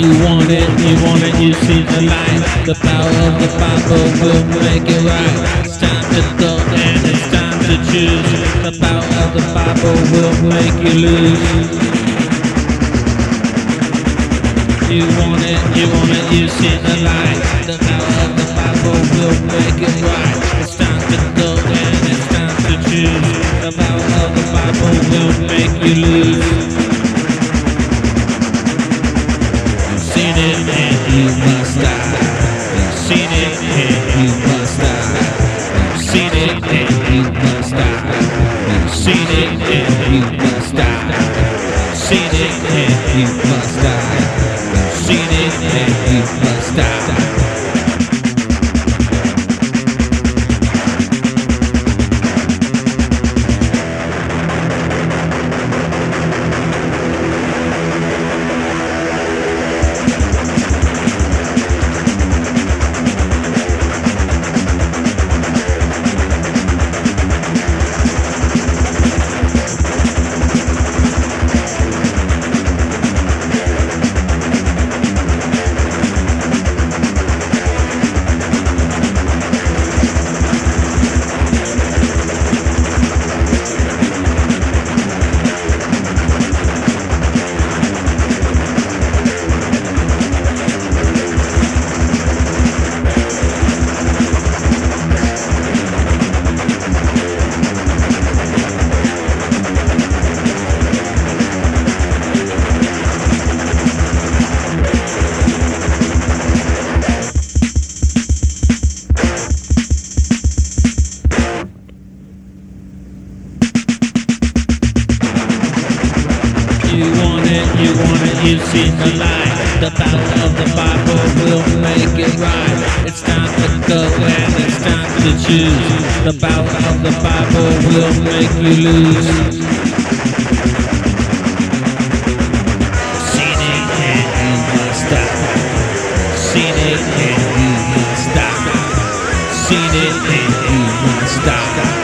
You want it, you want it, you see the light. The power of the Bible will make it right. It's time to go and it's time to choose. The power of the Bible will make you lose. You want it, you want it, you see the light. The power of the Bible will make it right. It's time to go and it's time to choose. The power of the Bible will make you lose. You must die. Seen it you must die. Seen it you must die. Seen it you must die. Seen it you want it, you want it, you see the light. The power of the Bible will make it right. It's time to go and it's time to choose. The power of the Bible will make you lose. Seen it and you must stop. Seen it and you must stop. Seen it and you must stop.